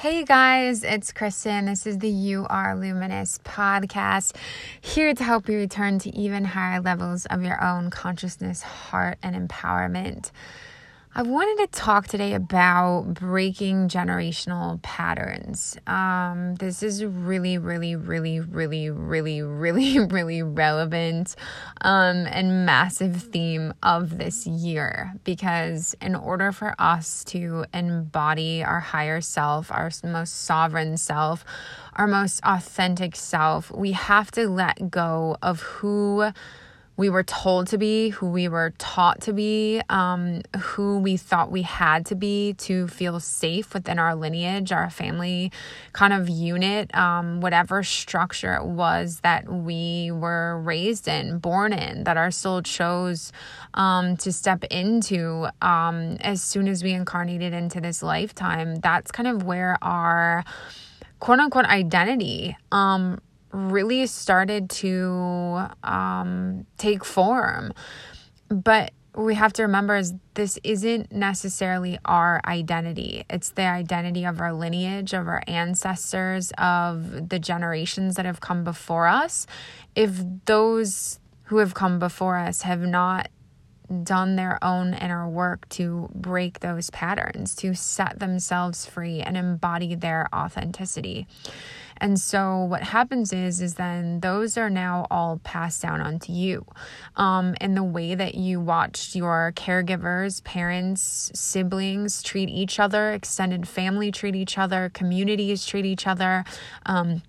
Hey guys, it's Kristen. This is the You Are Luminous podcast, here to help you return to even higher levels of your own consciousness, heart, and empowerment. I wanted to talk today about breaking generational patterns. Um, this is really, really, really, really, really, really, really relevant um, and massive theme of this year because, in order for us to embody our higher self, our most sovereign self, our most authentic self, we have to let go of who we were told to be, who we were taught to be, um, who we thought we had to be to feel safe within our lineage, our family kind of unit, um, whatever structure it was that we were raised in, born in, that our soul chose um, to step into um, as soon as we incarnated into this lifetime. That's kind of where our quote unquote identity um, really started to um, take form. But we have to remember is this isn't necessarily our identity. It's the identity of our lineage, of our ancestors, of the generations that have come before us. If those who have come before us have not done their own inner work to break those patterns, to set themselves free and embody their authenticity. And so what happens is is then those are now all passed down onto you. Um, and the way that you watched your caregivers, parents, siblings treat each other, extended family treat each other, communities treat each other. Um,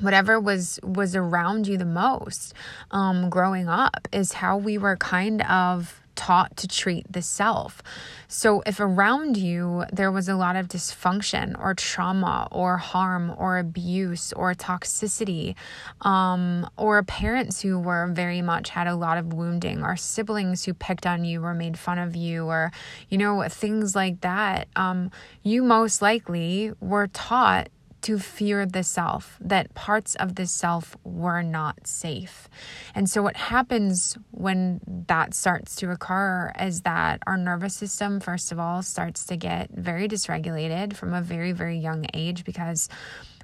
whatever was was around you the most um, growing up is how we were kind of taught to treat the self. So, if around you there was a lot of dysfunction or trauma or harm or abuse or toxicity, um, or parents who were very much had a lot of wounding, or siblings who picked on you or made fun of you, or, you know, things like that, um, you most likely were taught to fear the self, that parts of the self were not safe. And so, what happens when that starts to occur is that our nervous system, first of all, starts to get very dysregulated from a very, very young age because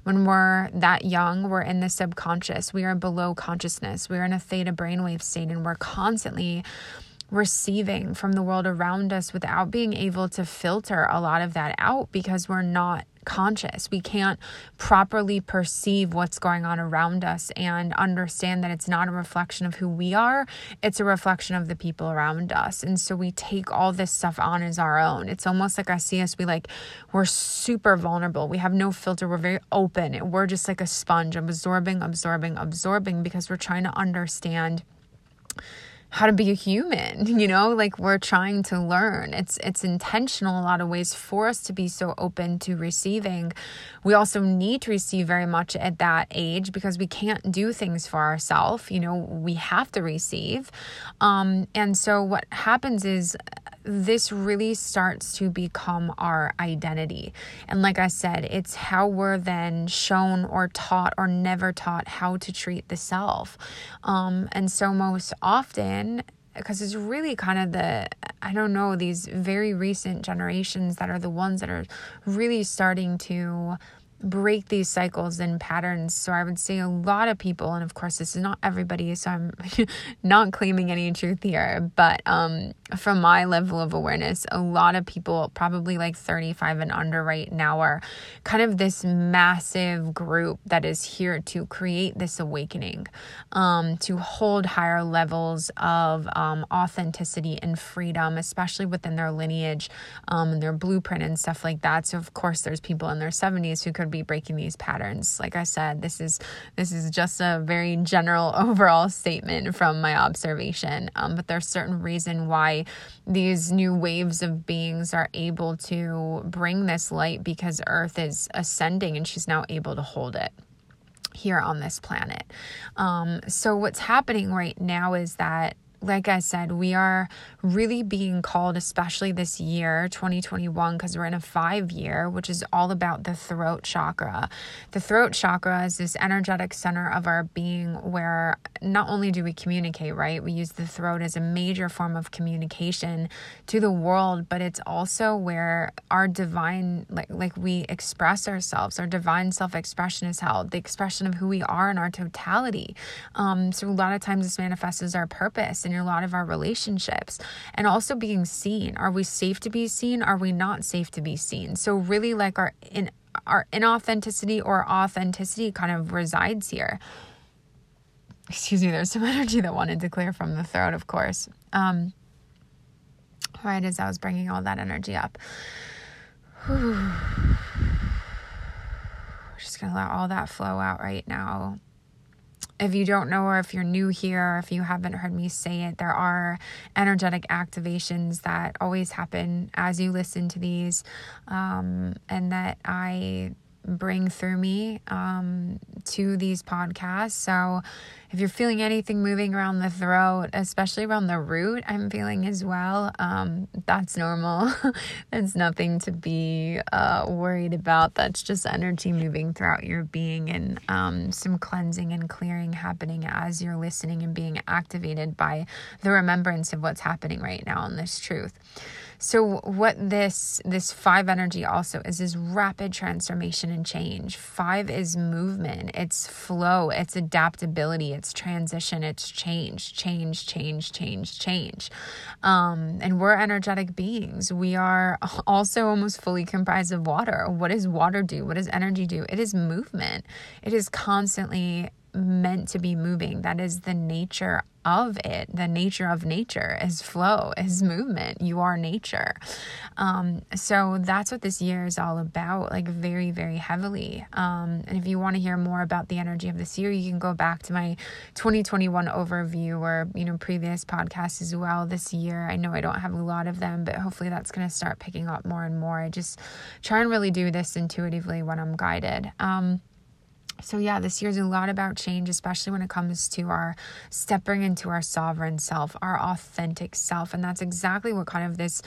when we're that young, we're in the subconscious, we are below consciousness, we're in a theta brainwave state, and we're constantly receiving from the world around us without being able to filter a lot of that out because we're not conscious. We can't properly perceive what's going on around us and understand that it's not a reflection of who we are, it's a reflection of the people around us. And so we take all this stuff on as our own. It's almost like I see us, we like, we're super vulnerable. We have no filter. We're very open. We're just like a sponge, absorbing, absorbing, absorbing because we're trying to understand how to be a human you know like we're trying to learn. It's it's intentional a lot of ways for us to be so open to receiving. We also need to receive very much at that age because we can't do things for ourselves you know we have to receive. Um and so what happens is this really starts to become our identity. And like I said, it's how we're then shown or taught or never taught how to treat the self. Um, and so, most often, because it's really kind of the I don't know these very recent generations that are the ones that are really starting to break these cycles and patterns. So I would say a lot of people, and of course this is not everybody, so I'm not claiming any truth here, but um, from my level of awareness, a lot of people, probably like 35 and under right now, are kind of this massive group that is here to create this awakening, um, to hold higher levels of um, authenticity and freedom, especially within their lineage um, and their blueprint and stuff like that. So of course there's people in their 70s who could be breaking these patterns. Like I said, this is this is just a very general overall statement from my observation. Um, but there's certain reason why these new waves of beings are able to bring this light because Earth is ascending and she's now able to hold it here on this planet. Um, so what's happening right now is that like I said, we are really being called, especially this year, 2021, because we're in a five year, which is all about the throat chakra. The throat chakra is this energetic center of our being where not only do we communicate, right? We use the throat as a major form of communication to the world, but it's also where our divine, like, like we express ourselves, our divine self expression is held, the expression of who we are in our totality. Um, so a lot of times this manifests as our purpose in a lot of our relationships and also being seen. Are we safe to be seen? Are we not safe to be seen? So really like our in our inauthenticity or authenticity kind of resides here. Excuse me, there's some energy that wanted to clear from the throat, of course. Um, right as I was bringing all that energy up. Just gonna let all that flow out right now if you don't know or if you're new here if you haven't heard me say it, there are energetic activations that always happen as you listen to these. Um, and that I bring through me um, to these podcasts. So if you're feeling anything moving around the throat, especially around the root, I'm feeling as well, um, that's normal. it's nothing to be uh, worried about. That's just energy moving throughout your being and um, some cleansing and clearing happening as you're listening and being activated by the remembrance of what's happening right now in this truth. So what this this 5 energy also is is rapid transformation and change. 5 is movement, it's flow, it's adaptability, it's transition, it's change, change, change, change, change. Um, and we're energetic beings. We are also almost fully comprised of water. What does water do? What does energy do? It is movement. It is constantly meant to be moving. That is the nature of it. The nature of nature is flow, is movement. You are nature. Um, so that's what this year is all about, like very, very heavily. Um, and if you want to hear more about the energy of this year, you can go back to my 2021 overview or, you know, previous podcasts as well this year. I know I don't have a lot of them, but hopefully that's going to start picking up more and more. I just try and really do this intuitively when I'm guided. Um, so, yeah, this year's a lot about change, especially when it comes to our stepping into our sovereign self, our authentic self. And that's exactly what kind of this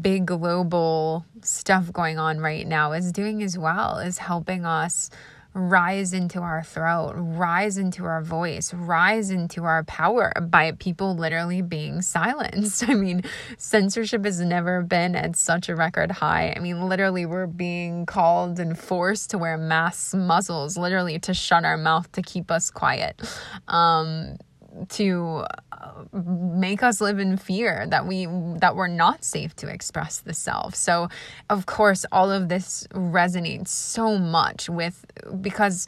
big global stuff going on right now is doing as well, is helping us rise into our throat, rise into our voice, rise into our power by people literally being silenced. I mean, censorship has never been at such a record high. I mean, literally, we're being called and forced to wear mask muzzles, literally to shut our mouth to keep us quiet. Um, to uh, make us live in fear that we that we're not safe to express the self so of course all of this resonates so much with because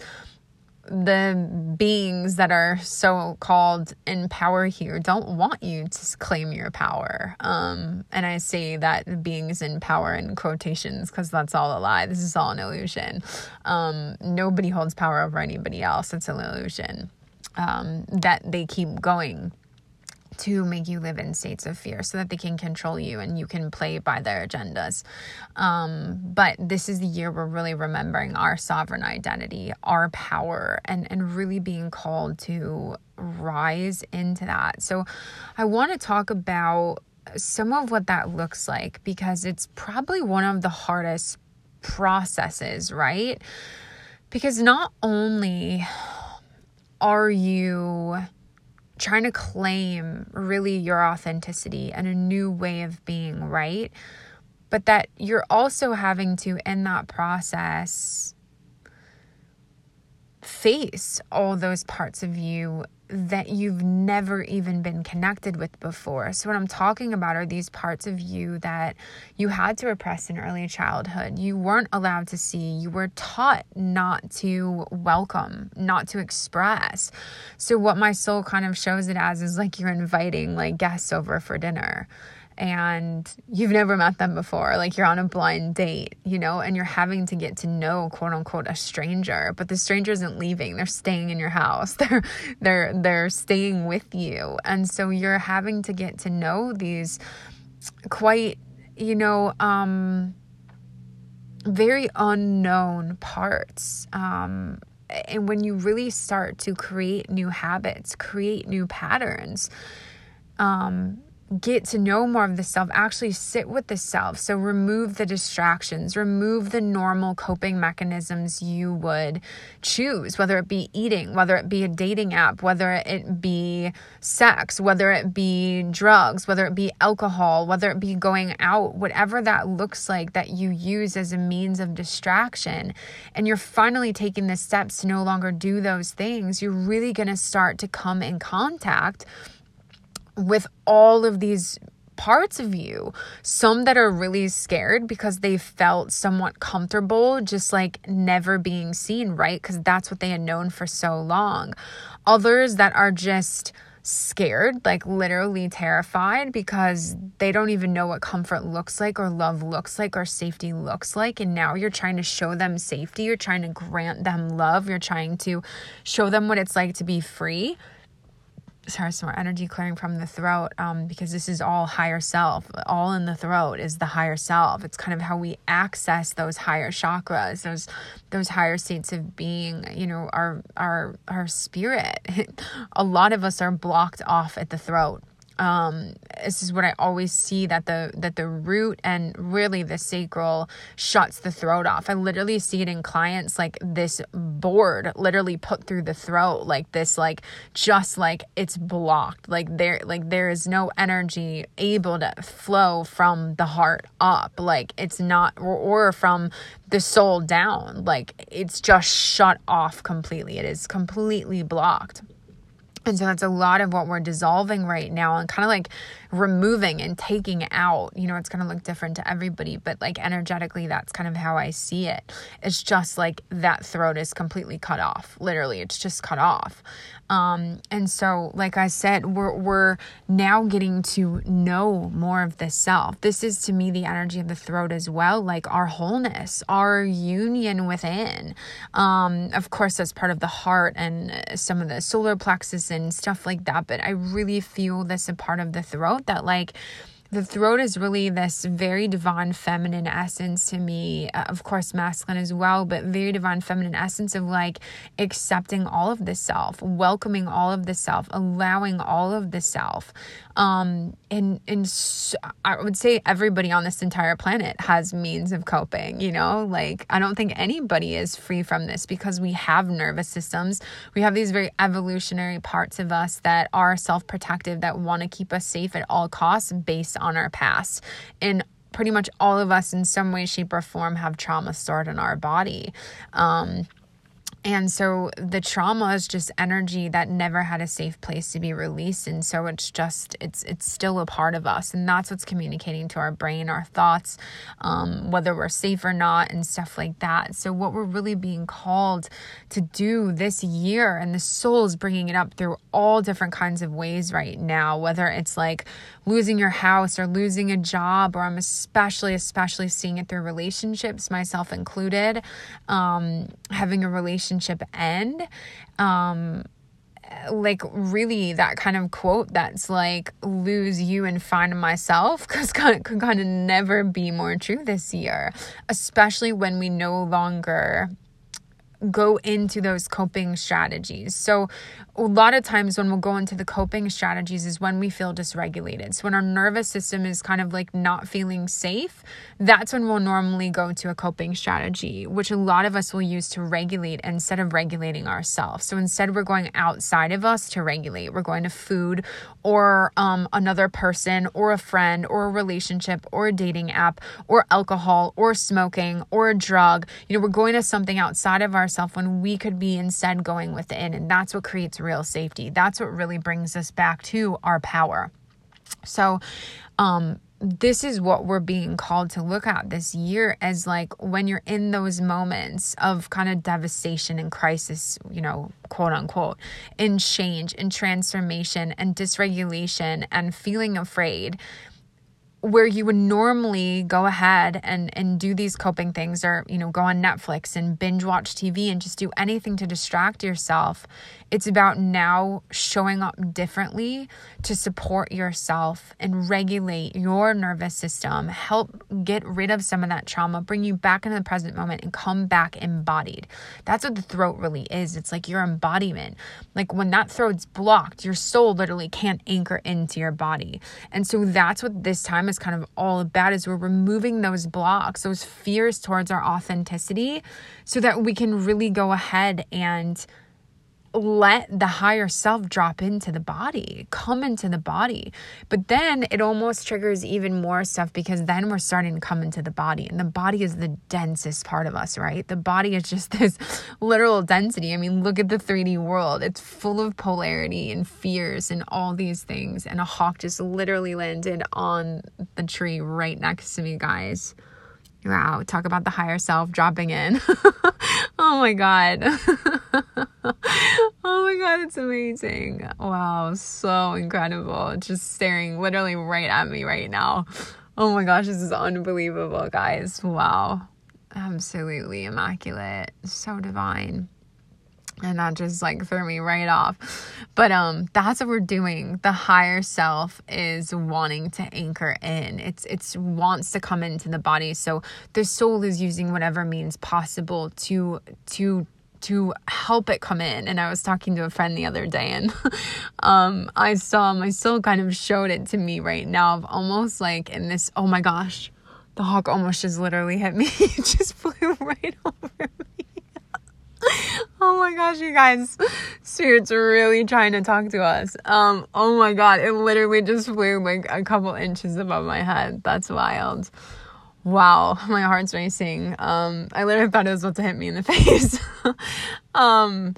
the beings that are so called in power here don't want you to claim your power. Um, and I say that beings in power in quotations because that's all a lie. This is all an illusion. Um, nobody holds power over anybody else. It's an illusion um, that they keep going to make you live in states of fear so that they can control you and you can play by their agendas. Um, but this is the year we're really remembering our sovereign identity, our power, and, and really being called to rise into that. So I want to talk about some of what that looks like because it's probably one of the hardest processes, right? Because not only are you trying to claim really your authenticity and a new way of being, right? But that you're also having to, in that process, face all those parts of you that you've never even been connected with before. So, what I'm talking about are these parts of you that you had to repress in early childhood. You weren't allowed to see, you were taught not to welcome, not to express. So, what my soul kind of shows it as is like you're inviting like guests over for dinner and you've never met them before like you're on a blind date you know and you're having to get to know quote unquote a stranger but the stranger isn't leaving. They're staying in your house. They're they're they're staying with you. And so you're having to get to know these quite you know um very unknown parts um and when you really start to create new habits create new patterns um, get to know more of the self, actually sit with the self. So remove the distractions, remove the normal coping mechanisms you would choose, whether it be eating, whether it be a dating app, whether it be sex, whether it be drugs, whether it be alcohol, whether it be going out, whatever that looks like that you use as a means of distraction. And you're finally taking the steps to no longer do those things. You're really going to start to come in contact with all of these parts of you. Some that are really scared because they felt somewhat comfortable, just like never being seen, right? Because that's what they had known for so long. Others that are just scared, like literally terrified because they don't even know what comfort looks like or love looks like or safety looks like. And now you're trying to show them safety, you're trying to grant them love, you're trying to show them what it's like to be free sorry, some more energy clearing from the throat um, because this is all higher self. All in the throat is the higher self. It's kind of how we access those higher chakras, those those higher states of being. You know, our our our spirit. A lot of us are blocked off at the throat um, this is what I always see that the that the root and really the sacral shuts the throat off. I literally see it in clients like this board literally put through the throat like this like just like it's blocked. Like there like there is no energy able to flow from the heart up. Like it's not or, or from the soul down. Like it's just shut off completely. It is completely blocked and so that's a lot of what we're dissolving right now and kind of like removing and taking out. You know, it's going to look different to everybody, but like energetically, that's kind of how I see it. It's just like that throat is completely cut off. Literally, it's just cut off. Um, and so, like I said, we're, we're now getting to know more of the self. This is to me the energy of the throat as well, like our wholeness, our union within. Um, of course, that's part of the heart and some of the solar plexus and stuff like that, but I really feel this a part of the throat that, like, the throat is really this very divine feminine essence to me uh, of course masculine as well but very divine feminine essence of like accepting all of the self welcoming all of the self allowing all of the self um and and so, i would say everybody on this entire planet has means of coping you know? Like i don't think anybody is free from this because we have nervous systems. We have these very evolutionary parts of us that are self-protective that want to keep us safe at all costs based on our past. And pretty much all of us in some way shape or form have trauma stored in our body. Um and so the trauma is just energy that never had a safe place to be released. And so it's just, it's, it's still a part of us. And that's what's communicating to our brain, our thoughts, um, whether we're safe or not, and stuff like that. So, what we're really being called to do this year, and the soul is bringing it up through all different kinds of ways right now, whether it's like losing your house or losing a job, or I'm especially, especially seeing it through relationships, myself included, um, having a relationship relationship end um like really that kind of quote that's like lose you and find myself because could, could kind of never be more true this year especially when we no longer go into those coping strategies. So, a lot of times when we'll go into the coping strategies is when we feel dysregulated. So, when our nervous system is kind of like not feeling safe, that's when we'll normally go to a coping strategy, which a lot of us will use to regulate instead of regulating ourselves. So, instead, we're going outside of us to regulate. We're going to food or um, another person or a friend or a relationship or a dating app or alcohol or smoking or a drug. You know, we're going to something outside of ourselves when we could be instead going within. And that's what creates real safety. That's what really brings us back to our power. So, um, this is what we're being called to look at this year as like when you're in those moments of kind of devastation and crisis, you know, quote unquote, in change and transformation and dysregulation and feeling afraid where you would normally go ahead and and do these coping things or you know go on Netflix and binge watch TV and just do anything to distract yourself it's about now showing up differently to support yourself and regulate your nervous system, help get rid of some of that trauma, bring you back into the present moment, and come back embodied. That's what the throat really is. It's like your embodiment. Like when that throat's blocked, your soul literally can't anchor into your body. And so that's what this time is kind of all about is we're removing those blocks, those fears towards our authenticity so that we can really go ahead and let the higher self drop into the body, come into the body. But then it almost triggers even more stuff because then we're starting to come into the body. And the body is the densest part of us, right? The body is just this literal density. I mean, look at the 3D world. It's full of polarity and fears and all these things. And a hawk just literally landed on the tree right next to me, guys. Wow, talk about the higher self dropping in. oh my God. oh my God, it's amazing. Wow, so incredible. Just staring literally right at me right now. Oh my gosh, this is unbelievable, guys. Wow. Absolutely immaculate. So divine and that just like threw me right off. But um that's what we're doing. The higher self is wanting to anchor in. It's it's wants to come into the body. So the soul is using whatever means possible to to to help it come in. And i was talking to a friend the other day and um i saw my soul kind of showed it to me right now of almost like in this oh my gosh the hawk almost just literally hit me. It just flew right over me oh my gosh, you guys. Spirit's really trying to talk to us. Um, oh my god, it literally just flew like a couple inches above my head. That's wild. Wow, my heart's racing. Um, I literally thought it was about to hit me in the face. um,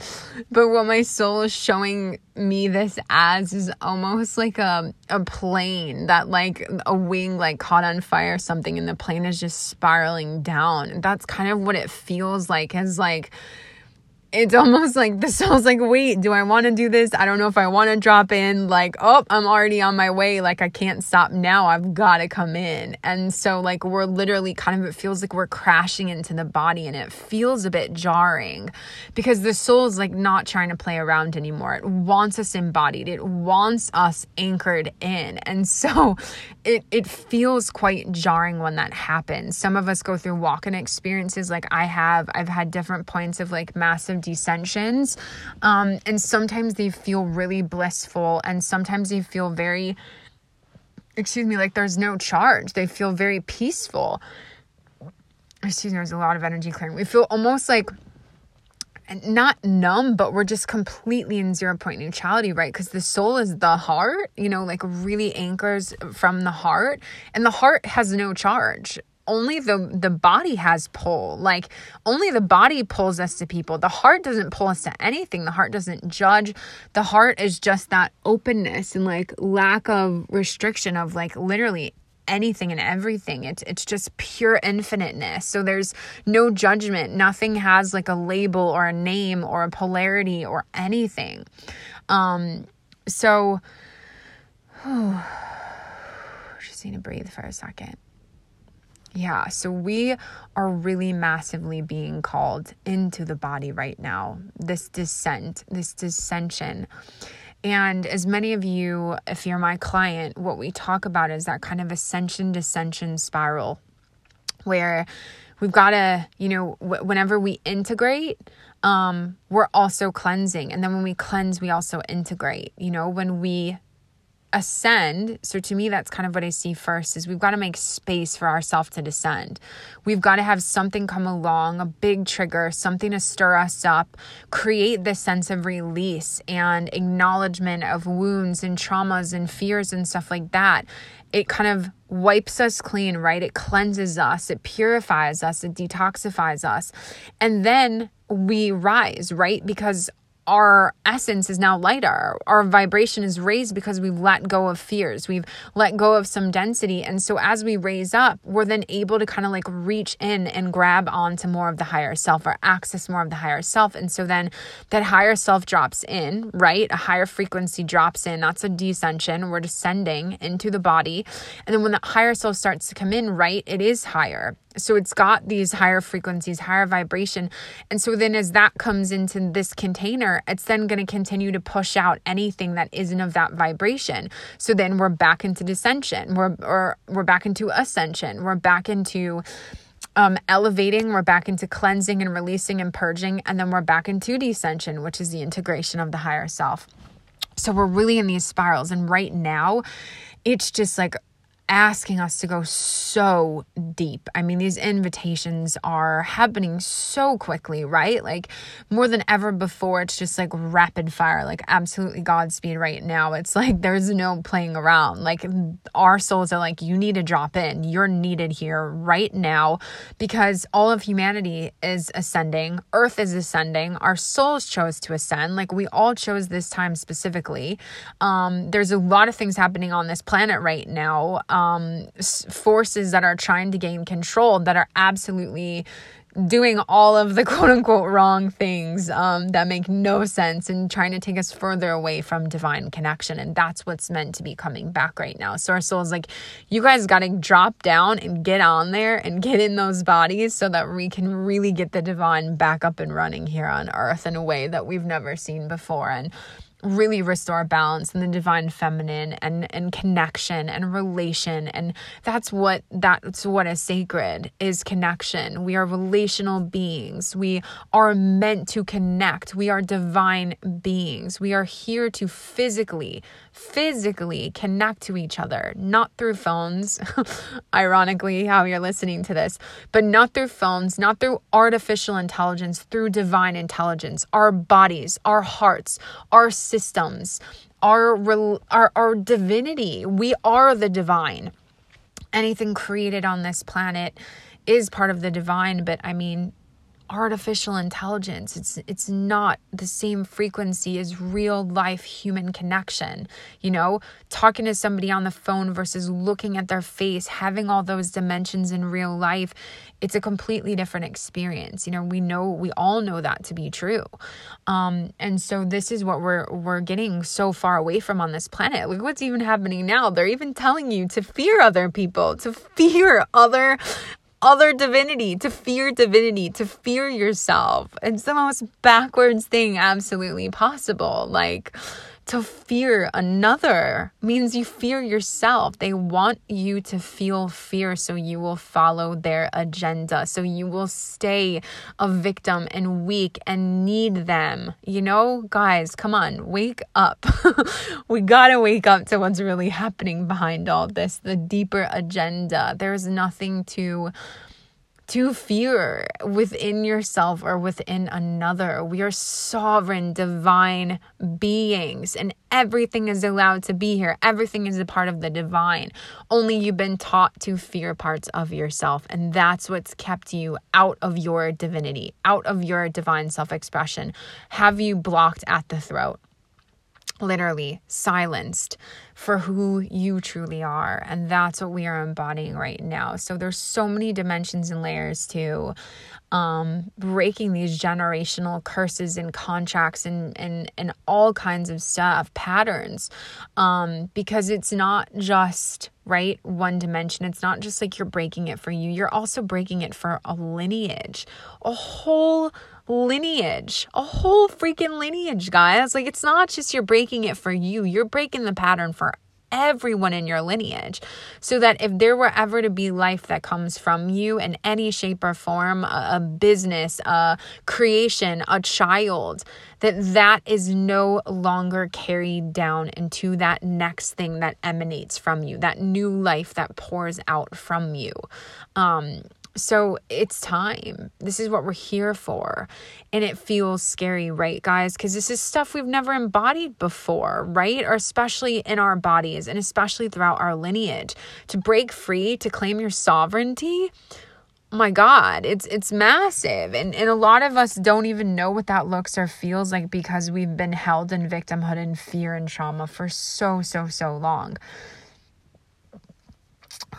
but what my soul is showing me this as is almost like a a plane that like a wing like caught on fire or something and the plane is just spiraling down. That's kind of what it feels like as like it's almost like the soul's like, wait, do I want to do this? I don't know if I want to drop in. Like, oh, I'm already on my way. Like, I can't stop now. I've got to come in. And so, like, we're literally kind of, it feels like we're crashing into the body and it feels a bit jarring because the soul's like not trying to play around anymore. It wants us embodied, it wants us anchored in. And so, it, it feels quite jarring when that happens. Some of us go through walk in experiences like I have. I've had different points of like massive descensions. Um, and sometimes they feel really blissful, and sometimes they feel very, excuse me, like there's no charge. They feel very peaceful. Excuse me, there's a lot of energy clearing. We feel almost like not numb, but we're just completely in zero point neutrality, right? Because the soul is the heart, you know, like really anchors from the heart, and the heart has no charge only the the body has pull. Like only the body pulls us to people. The heart doesn't pull us to anything. The heart doesn't judge. The heart is just that openness and like lack of restriction of like literally anything and everything. It's it's just pure infiniteness. So there's no judgment. Nothing has like a label or a name or a polarity or anything. Um so just need to breathe for a second yeah, so we are really massively being called into the body right now. This descent, this descension. And as many of you, if you're my client, what we talk about is that kind of ascension descension spiral where we've got to, you know, w- whenever we integrate, um, we're also cleansing. And then when we cleanse, we also integrate. You know, when we ascend. So to me that's kind of what i see first is we've got to make space for ourselves to descend. We've got to have something come along a big trigger something to stir us up create this sense of release and acknowledgement of wounds and traumas and fears and stuff like that. It kind of wipes us clean right? It cleanses us it purifies us it detoxifies us. And then we rise right? Because our essence is now lighter. Our vibration is raised because we've let go of fears. We've let go of some density. And so as we raise up, we're then able to kind of like reach in and grab onto more of the higher self or access more of the higher self. And so then that higher self drops in, right? A higher frequency drops in. That's a descension. We're descending into the body. And then when that higher self starts to come in, right, it is higher. So it's got these higher frequencies, higher vibration. And so then as that comes into this container, it's then going to continue to push out anything that isn't of that vibration. So then we're back into descension. We're or we're back into ascension. We're back into um, elevating, we're back into cleansing and releasing and purging, and then we're back into descension, which is the integration of the higher self. So we're really in these spirals. And right now, it's just like asking us to go so deep. I mean, these invitations are happening so quickly, right? Like more than ever before, it's just like rapid fire, like absolutely Godspeed right now. It's like there's no playing around. Like our souls are like, you need to drop in. You're needed here right now because all of humanity is ascending, Earth is ascending, our souls chose to ascend. Like we all chose this time specifically. Um, there's a lot of things happening on this planet right now. Um, um, forces that are trying to gain control that are absolutely doing all of the quote unquote wrong things um, that make no sense and trying to take us further away from divine connection. And that's what's meant to be coming back right now. So our soul's like, you guys got to drop down and get on there and get in those bodies so that we can really get the divine back up and running here on earth in a way that we've never seen before. And really restore balance and the divine feminine and and connection and relation. And that's what that's what is sacred is connection. We are relational beings. We are meant to connect. We are divine beings. We are here to physically physically connect to each other, not through phones, ironically, how you're listening to this, but not through phones, not through artificial intelligence, through divine intelligence, our bodies, our hearts, our systems, our, our, our divinity. We are the divine. Anything created on this planet is part of the divine, but I mean, artificial intelligence. It's it's not the same frequency as real life human connection. You know, talking to somebody on the phone versus looking at their face, having all those dimensions in real life, it's a completely different experience. You know, we know we all know that to be true. Um, and so this is what we're we're getting so far away from on this planet. Look what's even happening now. They're even telling you to fear other people, to fear other other divinity, to fear divinity, to fear yourself. It's the most backwards thing absolutely possible. Like, to fear another means you fear yourself. They want you to feel fear so you will follow their agenda. So you will stay a victim and weak and need them. You know, guys, come on, wake up. we gotta wake up to what's really happening behind all this, the deeper agenda. There's nothing to to fear within yourself or within another. We are sovereign, divine beings, and everything is allowed to be here. Everything is a part of the divine. Only you've been taught to fear parts of yourself, and that's what's kept you out of your divinity, out of your divine self expression. Have you blocked at the throat? Literally silenced for who you truly are. And that's what we are embodying right now. So there's so many dimensions and layers to um, breaking these generational curses and contracts and and and all kinds of stuff patterns. Um, because it's not just right one dimension. It's not just like you're breaking it for you. You're also breaking it for a lineage a whole lineage, a whole freaking lineage, guys. Like, it's not just you're breaking it for you, you're breaking the pattern for everyone in your lineage. So that if there were ever to be life that comes from you in any shape or form, a, a business, a creation, a child, that that is no longer carried down into that next thing that emanates from you, that new life that pours out from you. Um, so it's time. This is what we're here for. And it feels scary, right, guys? Because this is stuff we've never embodied before, right? Or especially in our bodies and especially throughout our lineage. To break free, to claim your sovereignty, my god it's it's massive and and a lot of us don't even know what that looks or feels like because we've been held in victimhood and fear and trauma for so so so long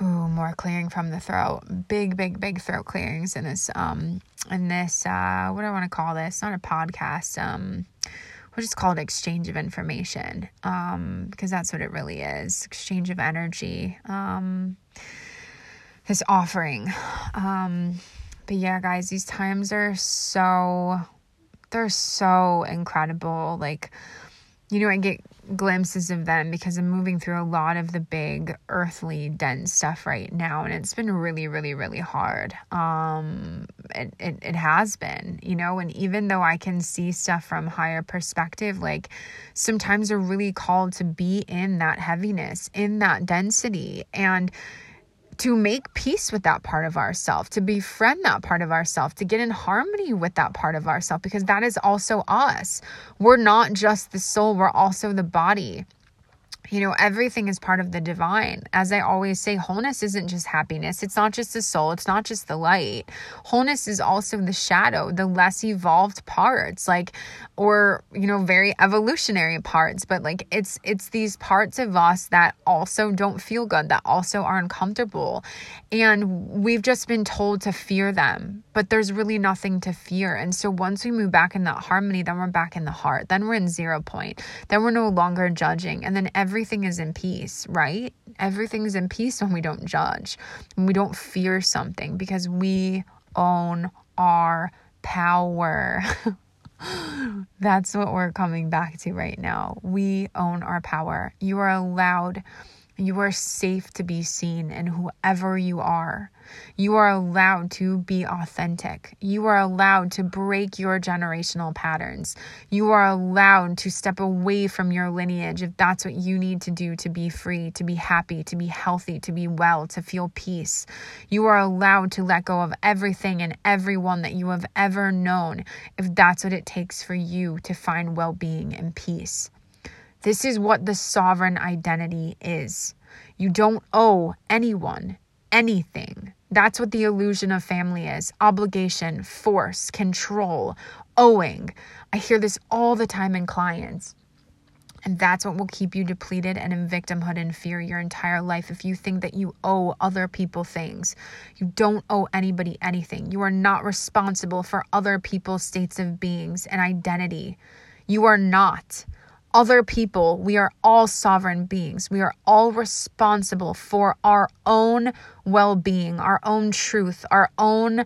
Ooh, more clearing from the throat. Big, big, big throat clearings in this um in this uh what do I want to call this? Not a podcast. Um we'll just call it exchange of information. Um, because that's what it really is. Exchange of energy. Um this offering. Um but yeah, guys, these times are so they're so incredible. Like you know, I get glimpses of them because I'm moving through a lot of the big earthly dense stuff right now and it's been really really really hard. Um it, it, it has been you know and even though I can see stuff from higher perspective like sometimes we're really called to be in that heaviness in that density and to make peace with that part of ourself, to befriend that part of ourself, to get in harmony with that part of ourself, because that is also us. We're not just the soul, we're also the body you know, everything is part of the divine. As I always say, wholeness isn't just happiness. It's not just the soul. It's not just the light. Wholeness is also the shadow, the less evolved parts, like, or, you know, very evolutionary parts. But like, it's, it's these parts of us that also don't feel good, that also are uncomfortable. And we've just been told to fear them, but there's really nothing to fear. And so once we move back in that harmony, then we're back in the heart. Then we're in zero point. Then we're no longer judging. And then everything is in peace, right? Everything's in peace when we don't judge, when we don't fear something because we own our power. That's what we're coming back to right now. We own our power. You are allowed, you are safe to be seen in whoever you are. You are allowed to be authentic. You are allowed to break your generational patterns. You are allowed to step away from your lineage if that's what you need to do to be free, to be happy, to be healthy, to be well, to feel peace. You are allowed to let go of everything and everyone that you have ever known if that's what it takes for you to find well being and peace. This is what the sovereign identity is. You don't owe anyone anything. That's what the illusion of family is obligation, force, control, owing. I hear this all the time in clients. And that's what will keep you depleted and in victimhood and fear your entire life if you think that you owe other people things. You don't owe anybody anything. You are not responsible for other people's states of beings and identity. You are not other people. We are all sovereign beings. We are all responsible for our own well being, our own truth, our own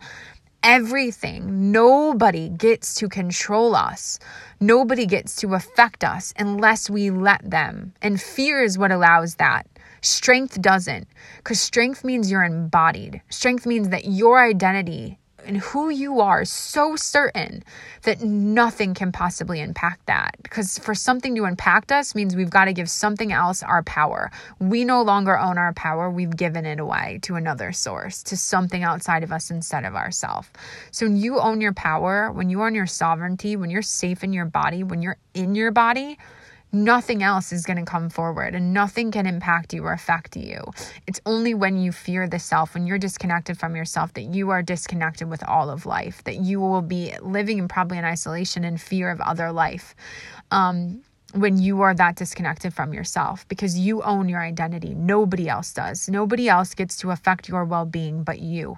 everything. Nobody gets to control us. Nobody gets to affect us unless we let them. And fear is what allows that. Strength doesn't, because strength means you're embodied. Strength means that your identity and who you are so certain that nothing can possibly impact that. Because for something to impact us means we've got to give something else our power. We no longer own our power, we've given it away to another source, to something outside of us instead of ourselves. So when you own your power, when you own your sovereignty, when you're safe in your body, when you're in your body, nothing else is going to come forward and nothing can impact you or affect you. It's only when you fear the self, when you're disconnected from yourself, that you are disconnected with all of life, that you will be living in probably in isolation and fear of other life. Um, when you are that disconnected from yourself because you own your identity. Nobody else does. Nobody else gets to affect your well being but you.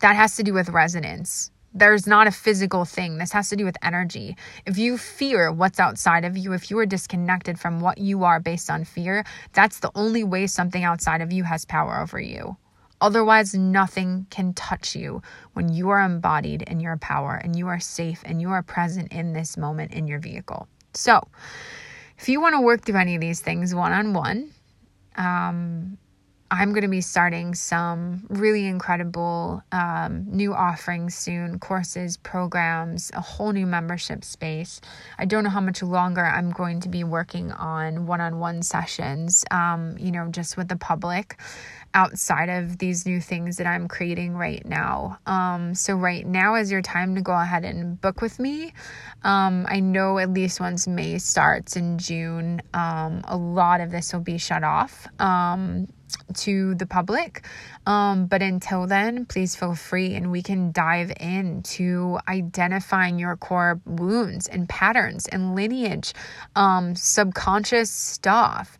That has to do with resonance there's not a physical thing. This has to do with energy. If you fear what's outside of you, if you are disconnected from what you are based on fear, that's the only way something outside of you has power over you. Otherwise, nothing can touch you when you are embodied in your power and you are safe and you are present in this moment in your vehicle. So, if you want to work through any of these things one on one, I'm going to be starting some really incredible um, new offerings soon courses, programs, a whole new membership space. I don't know how much longer I'm going to be working on one on one sessions, um, you know, just with the public outside of these new things that I'm creating right now. Um, so, right now is your time to go ahead and book with me. Um, I know at least once May starts in June, um, a lot of this will be shut off. To the public. Um, but until then, please feel free and we can dive into identifying your core wounds and patterns and lineage, um, subconscious stuff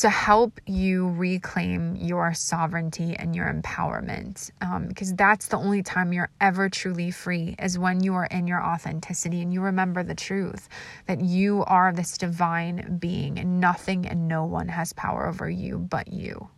to help you reclaim your sovereignty and your empowerment. Um, because that's the only time you're ever truly free is when you are in your authenticity and you remember the truth that you are this divine being and nothing and no one has power over you but you.